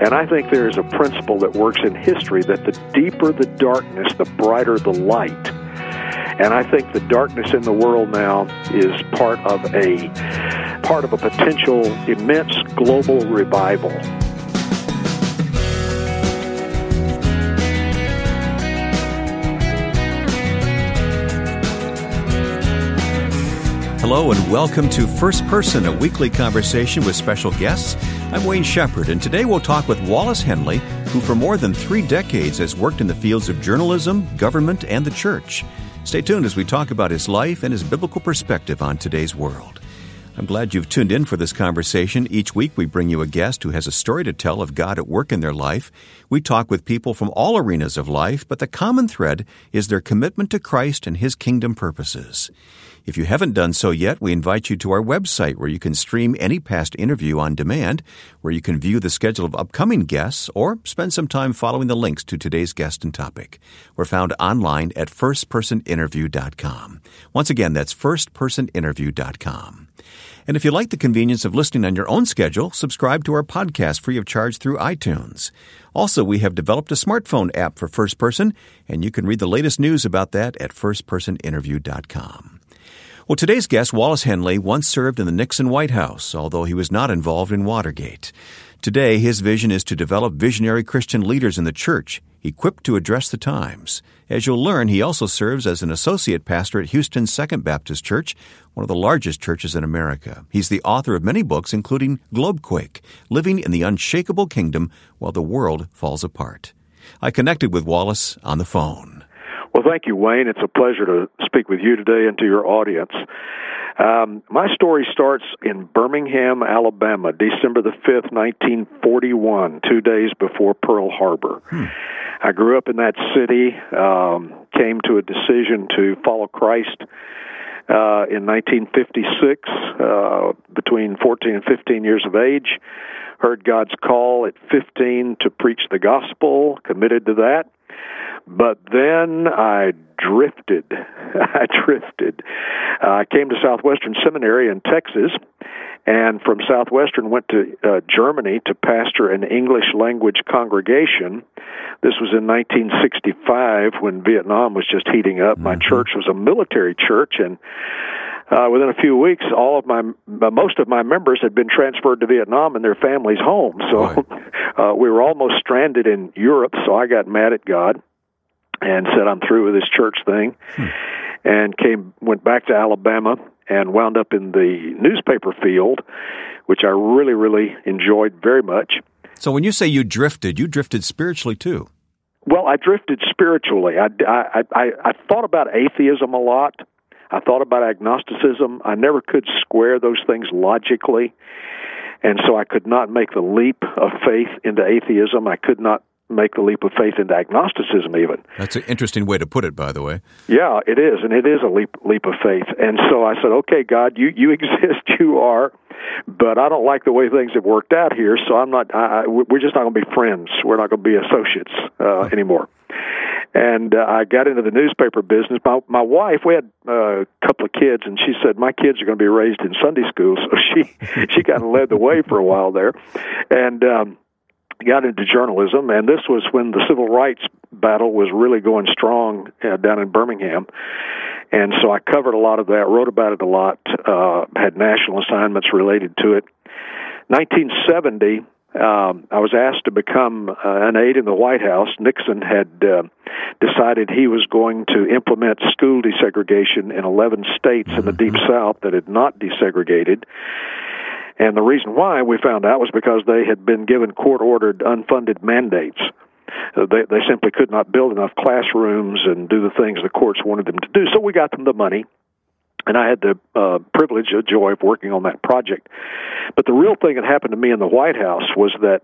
And I think there is a principle that works in history that the deeper the darkness, the brighter the light. And I think the darkness in the world now is part of a part of a potential immense global revival. Hello and welcome to First Person, a weekly conversation with special guests. I'm Wayne Shepherd, and today we'll talk with Wallace Henley, who for more than three decades has worked in the fields of journalism, government, and the church. Stay tuned as we talk about his life and his biblical perspective on today's world. I'm glad you've tuned in for this conversation. Each week we bring you a guest who has a story to tell of God at work in their life. We talk with people from all arenas of life, but the common thread is their commitment to Christ and His kingdom purposes. If you haven't done so yet, we invite you to our website where you can stream any past interview on demand, where you can view the schedule of upcoming guests, or spend some time following the links to today's guest and topic. We're found online at firstpersoninterview.com. Once again, that's firstpersoninterview.com. And if you like the convenience of listening on your own schedule, subscribe to our podcast free of charge through iTunes. Also, we have developed a smartphone app for First Person, and you can read the latest news about that at firstpersoninterview.com. Well, today's guest, Wallace Henley, once served in the Nixon White House, although he was not involved in Watergate. Today, his vision is to develop visionary Christian leaders in the church, equipped to address the times. As you'll learn, he also serves as an associate pastor at Houston Second Baptist Church, one of the largest churches in America. He's the author of many books, including Globequake, Living in the Unshakable Kingdom While the World Falls Apart. I connected with Wallace on the phone. Well, thank you, Wayne. It's a pleasure to speak with you today and to your audience. Um, my story starts in Birmingham, Alabama, December the 5th, 1941, two days before Pearl Harbor. Hmm. I grew up in that city, um, came to a decision to follow Christ uh, in 1956, uh, between 14 and 15 years of age. Heard God's call at 15 to preach the gospel, committed to that. But then I drifted. I drifted. Uh, I came to Southwestern Seminary in Texas, and from Southwestern went to uh, Germany to pastor an English language congregation. This was in 1965 when Vietnam was just heating up. Mm-hmm. My church was a military church, and uh, within a few weeks, all of my most of my members had been transferred to Vietnam and their families home. So right. uh, we were almost stranded in Europe. So I got mad at God and said I'm through with this church thing, hmm. and came went back to Alabama and wound up in the newspaper field, which I really really enjoyed very much. So when you say you drifted, you drifted spiritually too. Well, I drifted spiritually. I, I, I, I thought about atheism a lot. I thought about agnosticism. I never could square those things logically. And so I could not make the leap of faith into atheism. I could not make the leap of faith into agnosticism even. That's an interesting way to put it by the way. Yeah, it is, and it is a leap leap of faith. And so I said, "Okay, God, you you exist, you are, but I don't like the way things have worked out here, so I'm not I, we're just not going to be friends. We're not going to be associates uh, anymore." And uh, I got into the newspaper business. My my wife, we had uh, a couple of kids, and she said my kids are going to be raised in Sunday school, so she she kind of led the way for a while there, and um, got into journalism, and this was when the civil rights battle was really going strong uh, down in Birmingham. And so I covered a lot of that, wrote about it a lot, uh, had national assignments related to it. 1970, um, I was asked to become uh, an aide in the White House. Nixon had uh, decided he was going to implement school desegregation in 11 states in the Deep mm-hmm. South that had not desegregated. And the reason why we found out was because they had been given court ordered unfunded mandates. Uh, they, they simply could not build enough classrooms and do the things the courts wanted them to do. So we got them the money, and I had the uh, privilege, the joy of working on that project. But the real thing that happened to me in the White House was that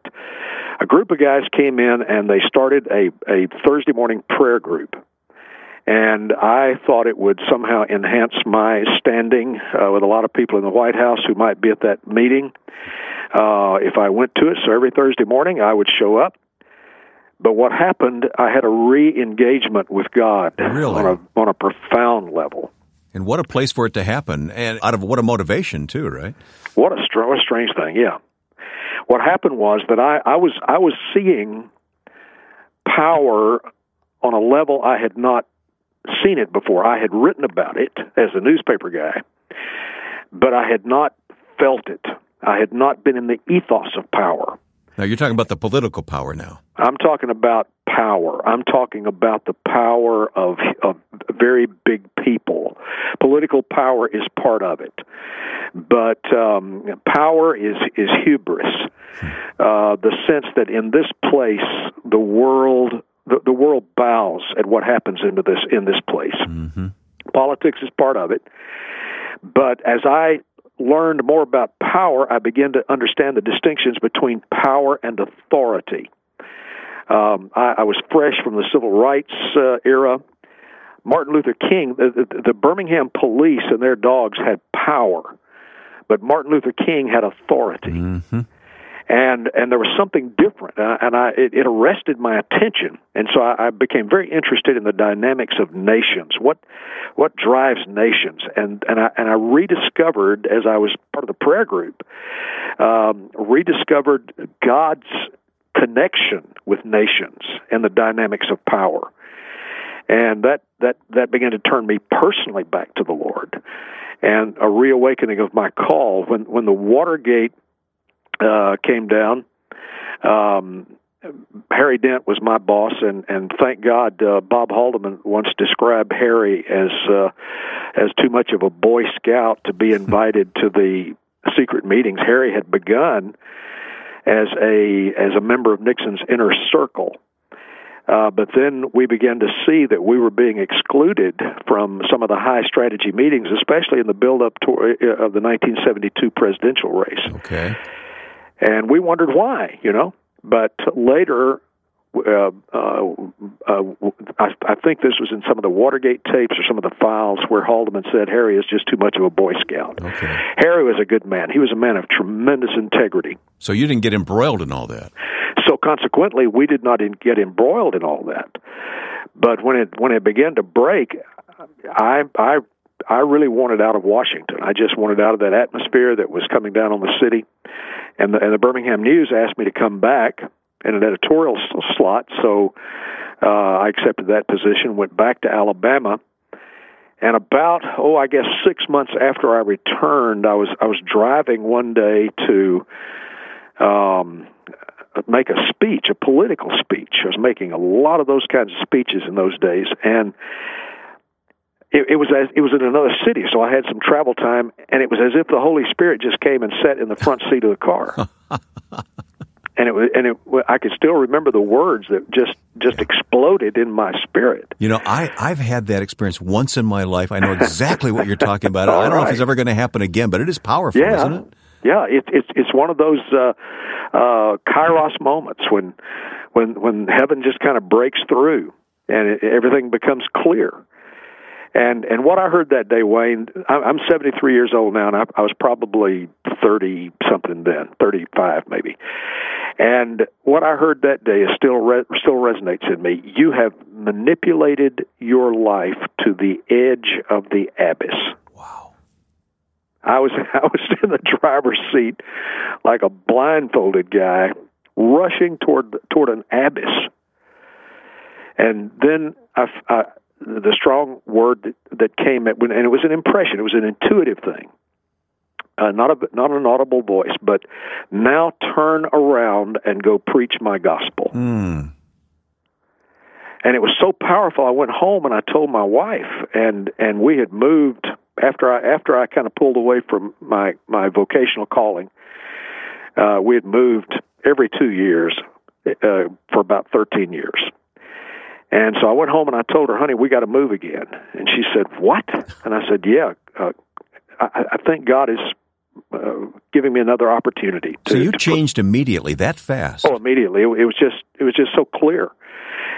a group of guys came in and they started a, a Thursday morning prayer group and I thought it would somehow enhance my standing uh, with a lot of people in the White House who might be at that meeting. Uh, if I went to it, so every Thursday morning I would show up. But what happened? I had a re-engagement with God really? on a on a profound level. And what a place for it to happen, and out of what a motivation too, right? What a, str- a strange thing, yeah. what happened was that I, I was I was seeing power on a level I had not seen it before. I had written about it as a newspaper guy, but I had not felt it. I had not been in the ethos of power. Now you're talking about the political power now. I'm talking about power. I'm talking about the power of, of very big people. Political power is part of it, but um, power is is hubris. Uh, the sense that in this place the world the, the world bows at what happens into this in this place. Mm-hmm. Politics is part of it, but as I learned more about power, I began to understand the distinctions between power and authority. Um, I, I was fresh from the civil rights uh, era. Martin Luther King, the, the, the Birmingham police and their dogs had power, but Martin Luther King had authority. Mm-hmm and and there was something different, uh, and I it, it arrested my attention, and so I, I became very interested in the dynamics of nations. What what drives nations, and and I and I rediscovered as I was part of the prayer group, um, rediscovered God's connection with nations and the dynamics of power, and that that that began to turn me personally back to the Lord, and a reawakening of my call. When when the Watergate uh, came down. Um, Harry Dent was my boss, and and thank God, uh, Bob Haldeman once described Harry as uh, as too much of a Boy Scout to be invited to the secret meetings. Harry had begun as a as a member of Nixon's inner circle. Uh, but then we began to see that we were being excluded from some of the high strategy meetings, especially in the build-up to, uh, of the 1972 presidential race. Okay and we wondered why, you know. But later, uh, uh, uh, I, I think this was in some of the Watergate tapes or some of the files where Haldeman said Harry is just too much of a Boy Scout. Okay. Harry was a good man. He was a man of tremendous integrity. So you didn't get embroiled in all that. So consequently, we did not in, get embroiled in all that. But when it when it began to break, I I I really wanted out of Washington. I just wanted out of that atmosphere that was coming down on the city and the, and the Birmingham News asked me to come back in an editorial slot, so uh, I accepted that position. Went back to Alabama, and about oh, I guess six months after I returned, I was I was driving one day to um, make a speech, a political speech. I was making a lot of those kinds of speeches in those days, and it, it was as it was in another city, so I had some travel time, and it was as if the Holy Spirit just came and sat in the front seat of the car. and it was, and it, I could still remember the words that just just yeah. exploded in my spirit. You know, I I've had that experience once in my life. I know exactly what you're talking about. I don't right. know if it's ever going to happen again, but it is powerful, yeah. isn't it? Yeah, it, it's it's one of those uh, uh, kairos moments when when when heaven just kind of breaks through and it, everything becomes clear. And and what I heard that day, Wayne, I'm 73 years old now, and I, I was probably 30 something then, 35 maybe. And what I heard that day is still re- still resonates in me. You have manipulated your life to the edge of the abyss. Wow. I was I was in the driver's seat like a blindfolded guy rushing toward toward an abyss. And then I, I the strong word that, that came at when, and it was an impression. It was an intuitive thing, uh, not a not an audible voice, but now turn around and go preach my gospel. Mm. And it was so powerful. I went home and I told my wife, and and we had moved after I after I kind of pulled away from my my vocational calling. Uh, we had moved every two years uh, for about thirteen years and so I went home and I told her, honey, we got to move again. And she said, what? And I said, yeah, uh, I, I think God is uh, giving me another opportunity. To, so you changed put, immediately that fast? Oh, immediately. It, it, was just it was just so clear.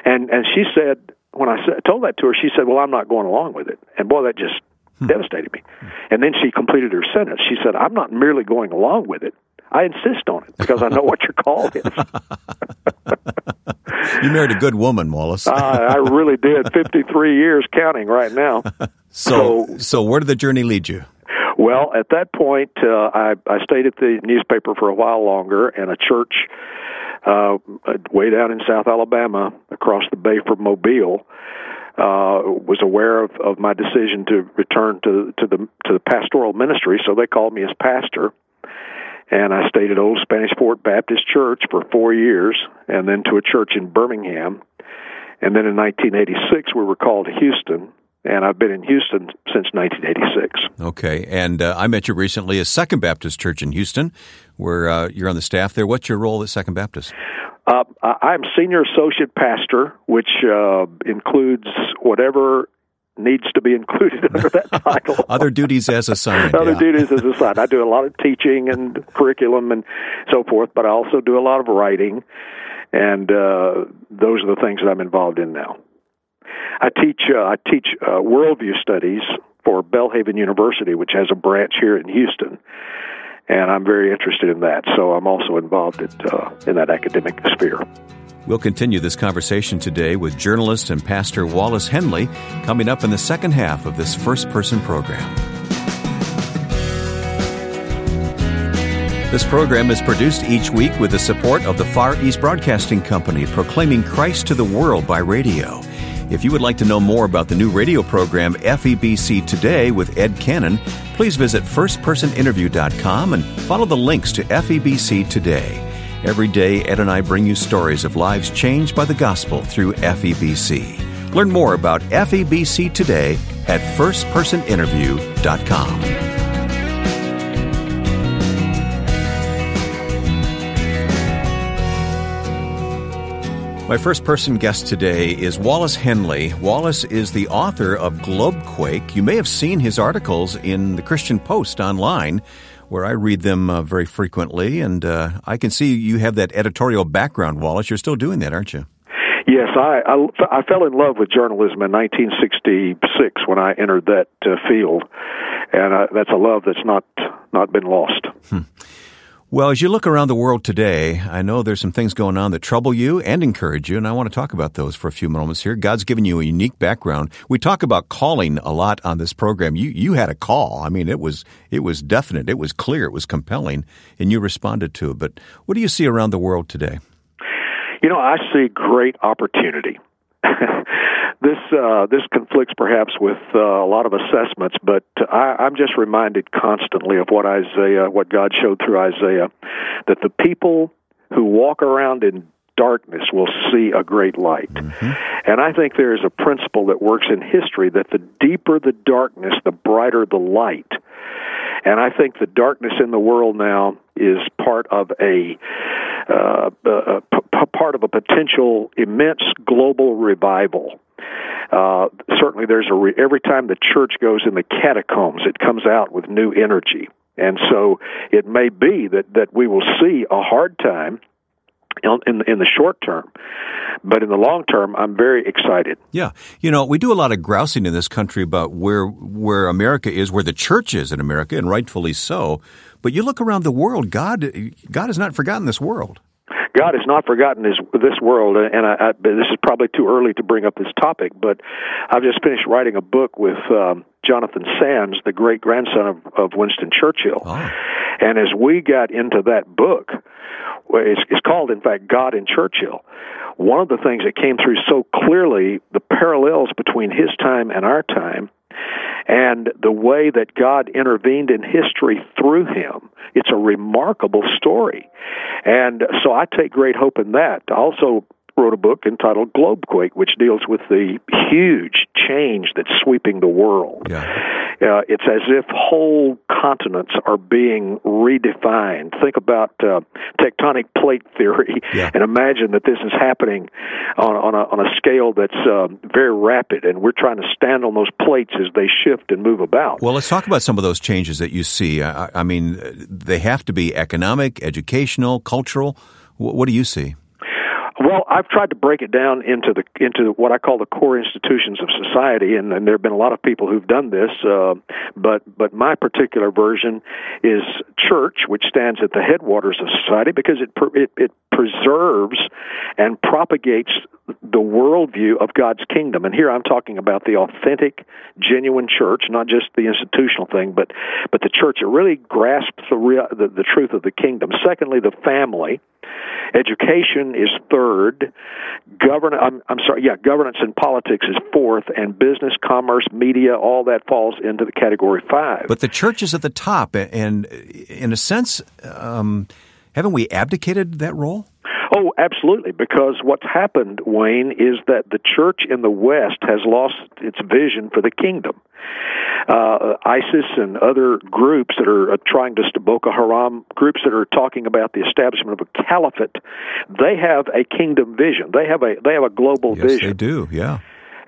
And and she said when I said, told that to her, she said, "Well, I'm not going along with it." And boy, that just hmm. devastated me. And then she completed her sentence. She said, "I'm not merely going along with it. I insist on it because I know what your call is." you married a good woman, Wallace. uh, I really did. Fifty-three years counting right now. so, so, so where did the journey lead you? Well, Well, at that point, uh, I, I stayed at the newspaper for a while longer, and a church uh, way down in South Alabama, across the bay from Mobile, uh, was aware of, of my decision to return to to the to the pastoral ministry. So they called me as pastor, and I stayed at Old Spanish Fort Baptist Church for four years, and then to a church in Birmingham. And then in 1986, we were called to Houston, and I've been in Houston since 1986. Okay, and uh, I met you recently at Second Baptist Church in Houston, where uh, you're on the staff there. What's your role at Second Baptist? Uh, I'm senior associate pastor, which uh, includes whatever needs to be included under that title. Other duties as assigned. Other yeah. duties as assigned. I do a lot of teaching and curriculum and so forth, but I also do a lot of writing, and uh, those are the things that I'm involved in now. I teach uh, I teach uh, worldview studies for Belhaven University, which has a branch here in Houston, and I'm very interested in that. So I'm also involved at, uh, in that academic sphere. We'll continue this conversation today with journalist and pastor Wallace Henley coming up in the second half of this first person program. This program is produced each week with the support of the Far East Broadcasting Company, proclaiming Christ to the world by radio. If you would like to know more about the new radio program FEBC Today with Ed Cannon, please visit firstpersoninterview.com and follow the links to FEBC Today. Every day, Ed and I bring you stories of lives changed by the gospel through FEBC. Learn more about FEBC Today at firstpersoninterview.com. My first person guest today is Wallace Henley. Wallace is the author of Globequake. You may have seen his articles in the Christian Post online, where I read them uh, very frequently, and uh, I can see you have that editorial background, Wallace. You're still doing that, aren't you? Yes, I, I, I fell in love with journalism in 1966 when I entered that uh, field, and uh, that's a love that's not not been lost. Hmm. Well, as you look around the world today, I know there's some things going on that trouble you and encourage you, and I want to talk about those for a few moments here. God's given you a unique background. We talk about calling a lot on this program. You you had a call. I mean, it was it was definite, it was clear, it was compelling, and you responded to it. But what do you see around the world today? You know, I see great opportunity. this uh, this conflicts perhaps with uh, a lot of assessments, but I, I'm just reminded constantly of what Isaiah, what God showed through Isaiah, that the people who walk around in darkness will see a great light. Mm-hmm. And I think there is a principle that works in history that the deeper the darkness, the brighter the light. And I think the darkness in the world now is part of a, uh, uh, p- part of a potential immense global revival. Uh, certainly, there's a re- every time the church goes in the catacombs, it comes out with new energy, and so it may be that that we will see a hard time in in the short term. But in the long term, I'm very excited. Yeah, you know, we do a lot of grousing in this country about where where America is, where the church is in America, and rightfully so. But you look around the world, God God has not forgotten this world. God has not forgotten this this world, and I, I, this is probably too early to bring up this topic, but I've just finished writing a book with um, Jonathan Sandys, the great grandson of, of Winston Churchill, oh. and as we got into that book, it's, it's called, in fact, God and Churchill. One of the things that came through so clearly, the parallels between his time and our time, and the way that God intervened in history through him. It's a remarkable story. And so I take great hope in that. Also, wrote a book entitled Globequake, which deals with the huge change that's sweeping the world. Yeah. Uh, it's as if whole continents are being redefined. Think about uh, tectonic plate theory, yeah. and imagine that this is happening on, on, a, on a scale that's uh, very rapid, and we're trying to stand on those plates as they shift and move about. Well, let's talk about some of those changes that you see. I, I mean, they have to be economic, educational, cultural. What do you see? Well, I've tried to break it down into the into what I call the core institutions of society, and, and there have been a lot of people who've done this. Uh, but but my particular version is church, which stands at the headwaters of society because it it, it preserves and propagates the worldview of God's kingdom. And here I'm talking about the authentic, genuine church, not just the institutional thing, but but the church that really grasps the, the the truth of the kingdom. Secondly, the family. Education is third. Govern I'm, I'm sorry, yeah, governance and politics is fourth, and business, commerce, media, all that falls into the category five. But the church is at the top, and in a sense, um, haven't we abdicated that role? Oh, absolutely. Because what's happened, Wayne, is that the church in the West has lost its vision for the kingdom. Uh, ISIS and other groups that are uh, trying to Boko Haram groups that are talking about the establishment of a caliphate, they have a kingdom vision. They have a they have a global yes, vision. They do, yeah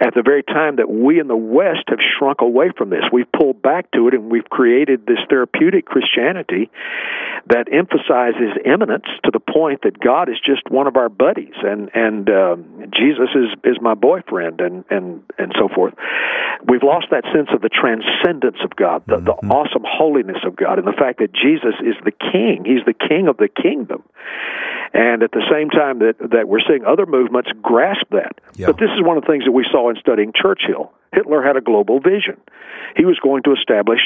at the very time that we in the West have shrunk away from this. We've pulled back to it and we've created this therapeutic Christianity that emphasizes immanence to the point that God is just one of our buddies and and um, Jesus is is my boyfriend and and and so forth. We've lost that sense of the transcendence of God, the, mm-hmm. the awesome holiness of God, and the fact that Jesus is the King. He's the King of the kingdom. And at the same time that, that we're seeing other movements grasp that. Yeah. But this is one of the things that we saw in studying Churchill. Hitler had a global vision. He was going to establish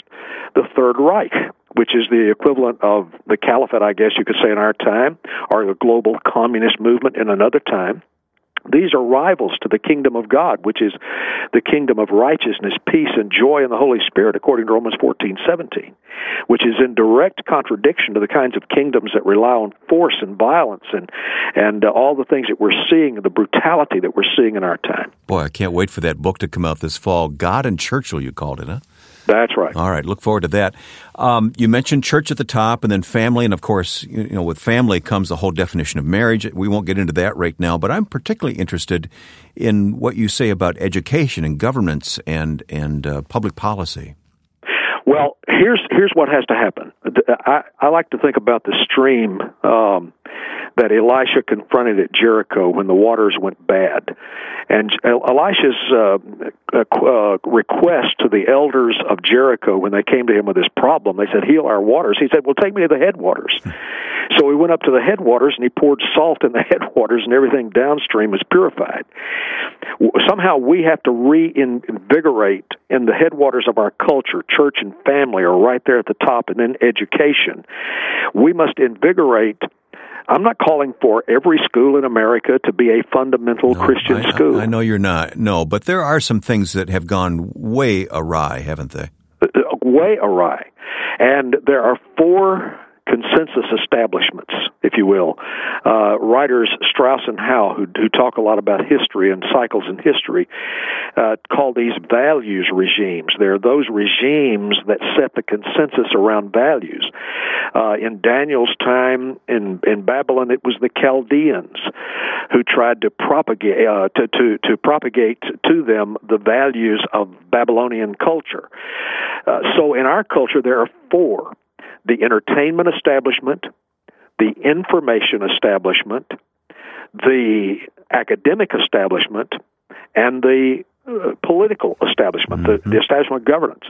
the Third Reich, which is the equivalent of the caliphate, I guess you could say, in our time, or the global communist movement in another time. These are rivals to the kingdom of God, which is the kingdom of righteousness, peace, and joy in the Holy Spirit, according to Romans 14, 17, which is in direct contradiction to the kinds of kingdoms that rely on force and violence and, and uh, all the things that we're seeing, the brutality that we're seeing in our time. Boy, I can't wait for that book to come out this fall. God and Churchill, you called it, huh? That's right. All right, look forward to that. Um, you mentioned church at the top, and then family, and of course, you know, with family comes the whole definition of marriage. We won't get into that right now, but I'm particularly interested in what you say about education and governance and and uh, public policy. Well, here's here's what has to happen. I, I like to think about the stream um, that Elisha confronted at Jericho when the waters went bad, and Elisha's uh, uh, request to the elders of Jericho when they came to him with this problem, they said, "Heal our waters." He said, "Well, take me to the headwaters." so he went up to the headwaters and he poured salt in the headwaters, and everything downstream was purified. Somehow we have to reinvigorate in the headwaters of our culture, church and family are right there at the top, and then education. We must invigorate I'm not calling for every school in America to be a fundamental no, Christian I, school. I know you're not. No, but there are some things that have gone way awry, haven't they? Uh, way awry. And there are four consensus establishments, if you will. Uh, writers Strauss and Howe, who, who talk a lot about history and cycles in history, uh, call these values regimes. They're those regimes that set the consensus around values. Uh, in Daniel's time in, in Babylon, it was the Chaldeans who tried to propagate uh, to, to, to propagate to them the values of Babylonian culture. Uh, so in our culture, there are four the entertainment establishment, the information establishment, the academic establishment, and the uh, political establishment, mm-hmm. the, the establishment of governance.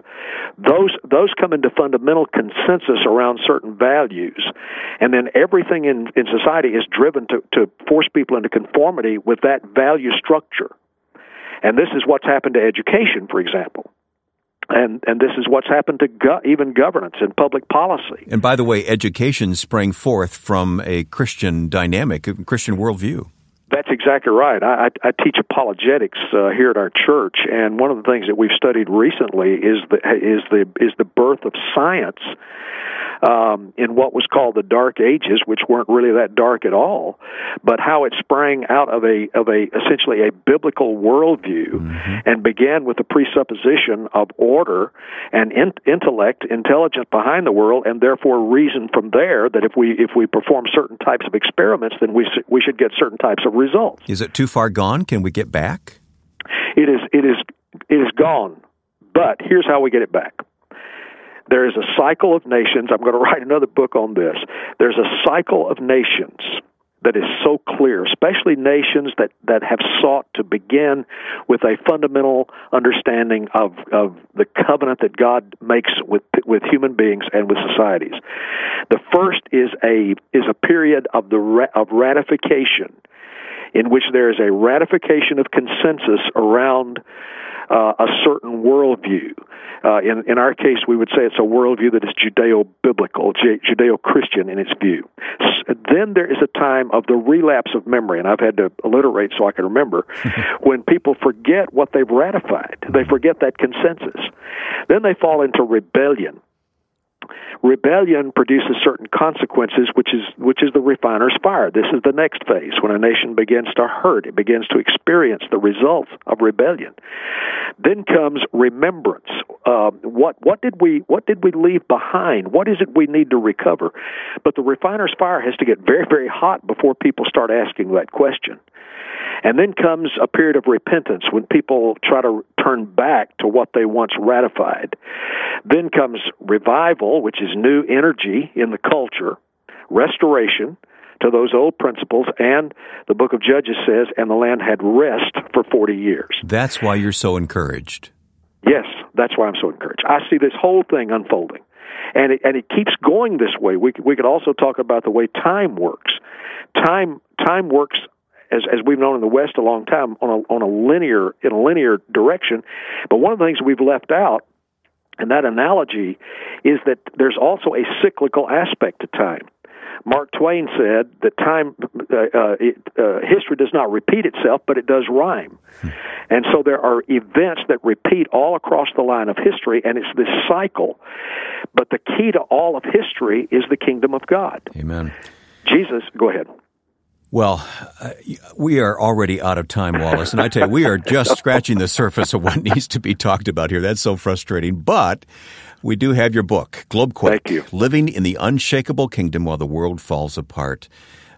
Those those come into fundamental consensus around certain values, and then everything in, in society is driven to, to force people into conformity with that value structure. And this is what's happened to education, for example and and this is what's happened to go- even governance and public policy. And by the way, education sprang forth from a Christian dynamic, a Christian worldview. That's exactly right. I, I, I teach apologetics uh, here at our church, and one of the things that we've studied recently is the is the is the birth of science um, in what was called the Dark Ages, which weren't really that dark at all, but how it sprang out of a of a essentially a biblical worldview mm-hmm. and began with the presupposition of order and in, intellect, intelligence behind the world, and therefore reason from there that if we if we perform certain types of experiments, then we we should get certain types of results. Is it too far gone? Can we get back? It is. It is. It is gone. But here's how we get it back. There is a cycle of nations. I'm going to write another book on this. There's a cycle of nations that is so clear, especially nations that, that have sought to begin with a fundamental understanding of, of the covenant that God makes with with human beings and with societies. The first is a is a period of the of ratification in which there is a ratification of consensus around uh, a certain worldview. Uh, in, in our case, we would say it's a worldview that is Judeo-biblical, Judeo-Christian in its view. Then there is a time of the relapse of memory, and I've had to alliterate so I can remember, when people forget what they've ratified. They forget that consensus. Then they fall into rebellion rebellion produces certain consequences, which is which is the refiner's fire. This is the next phase when a nation begins to hurt; it begins to experience the results of rebellion. Then comes remembrance. Uh, what what did we what did we leave behind? What is it we need to recover? But the refiner's fire has to get very very hot before people start asking that question. And then comes a period of repentance when people try to turn back to what they once ratified. Then comes revival, which is new energy in the culture, restoration to those old principles, and the book of Judges says, and the land had rest for 40 years. That's why you're so encouraged. Yes, that's why I'm so encouraged. I see this whole thing unfolding. And it, and it keeps going this way. We, we could also talk about the way time works. Time, time works as as we've known in the West a long time on a on a linear in a linear direction. But one of the things we've left out in that analogy is that there's also a cyclical aspect to time. Mark Twain said that time, uh, uh, it, uh, history does not repeat itself, but it does rhyme. Hmm. And so there are events that repeat all across the line of history, and it's this cycle. But the key to all of history is the kingdom of God. Amen. Jesus, go ahead. Well, uh, we are already out of time, Wallace, and I tell you, we are just scratching the surface of what needs to be talked about here. That's so frustrating, but we do have your book, Globequake, Living in the Unshakable Kingdom While the World Falls Apart.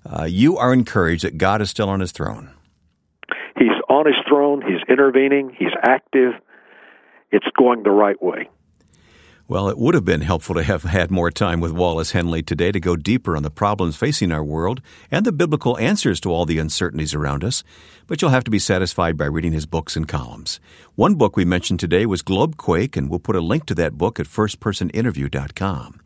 Uh, you are encouraged that God is still on his throne. He's on his throne, he's intervening, he's active. It's going the right way. Well, it would have been helpful to have had more time with Wallace Henley today to go deeper on the problems facing our world and the biblical answers to all the uncertainties around us, but you'll have to be satisfied by reading his books and columns. One book we mentioned today was Globequake, and we'll put a link to that book at firstpersoninterview.com.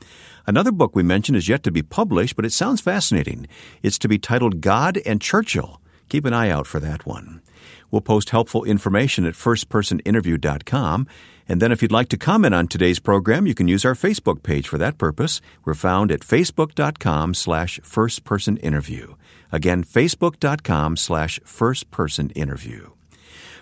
Another book we mentioned is yet to be published, but it sounds fascinating. It's to be titled God and Churchill. Keep an eye out for that one. We'll post helpful information at firstpersoninterview.com. And then if you'd like to comment on today's program, you can use our Facebook page for that purpose. We're found at facebook.com slash firstpersoninterview. Again, facebook.com slash firstpersoninterview.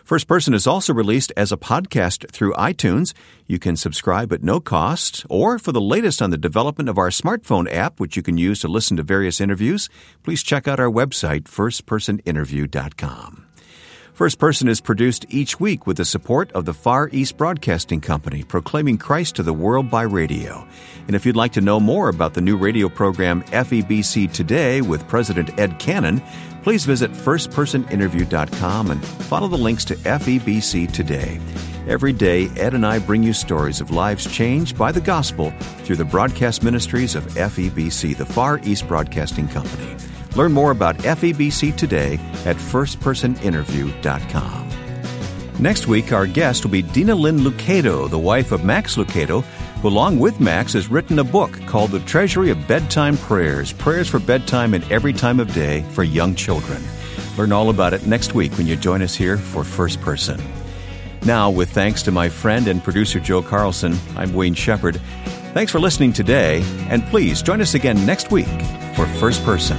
First Person is also released as a podcast through iTunes. You can subscribe at no cost, or for the latest on the development of our smartphone app, which you can use to listen to various interviews, please check out our website, firstpersoninterview.com. First Person is produced each week with the support of the Far East Broadcasting Company, proclaiming Christ to the world by radio. And if you'd like to know more about the new radio program FEBC Today with President Ed Cannon, please visit firstpersoninterview.com and follow the links to FEBC Today. Every day, Ed and I bring you stories of lives changed by the gospel through the broadcast ministries of FEBC, the Far East Broadcasting Company. Learn more about FEBC today at firstpersoninterview.com. Next week, our guest will be Denalyn Lucado, the wife of Max Lucado, who, along with Max, has written a book called The Treasury of Bedtime Prayers Prayers for Bedtime and Every Time of Day for Young Children. Learn all about it next week when you join us here for First Person. Now, with thanks to my friend and producer Joe Carlson, I'm Wayne Shepherd. Thanks for listening today, and please join us again next week for First Person.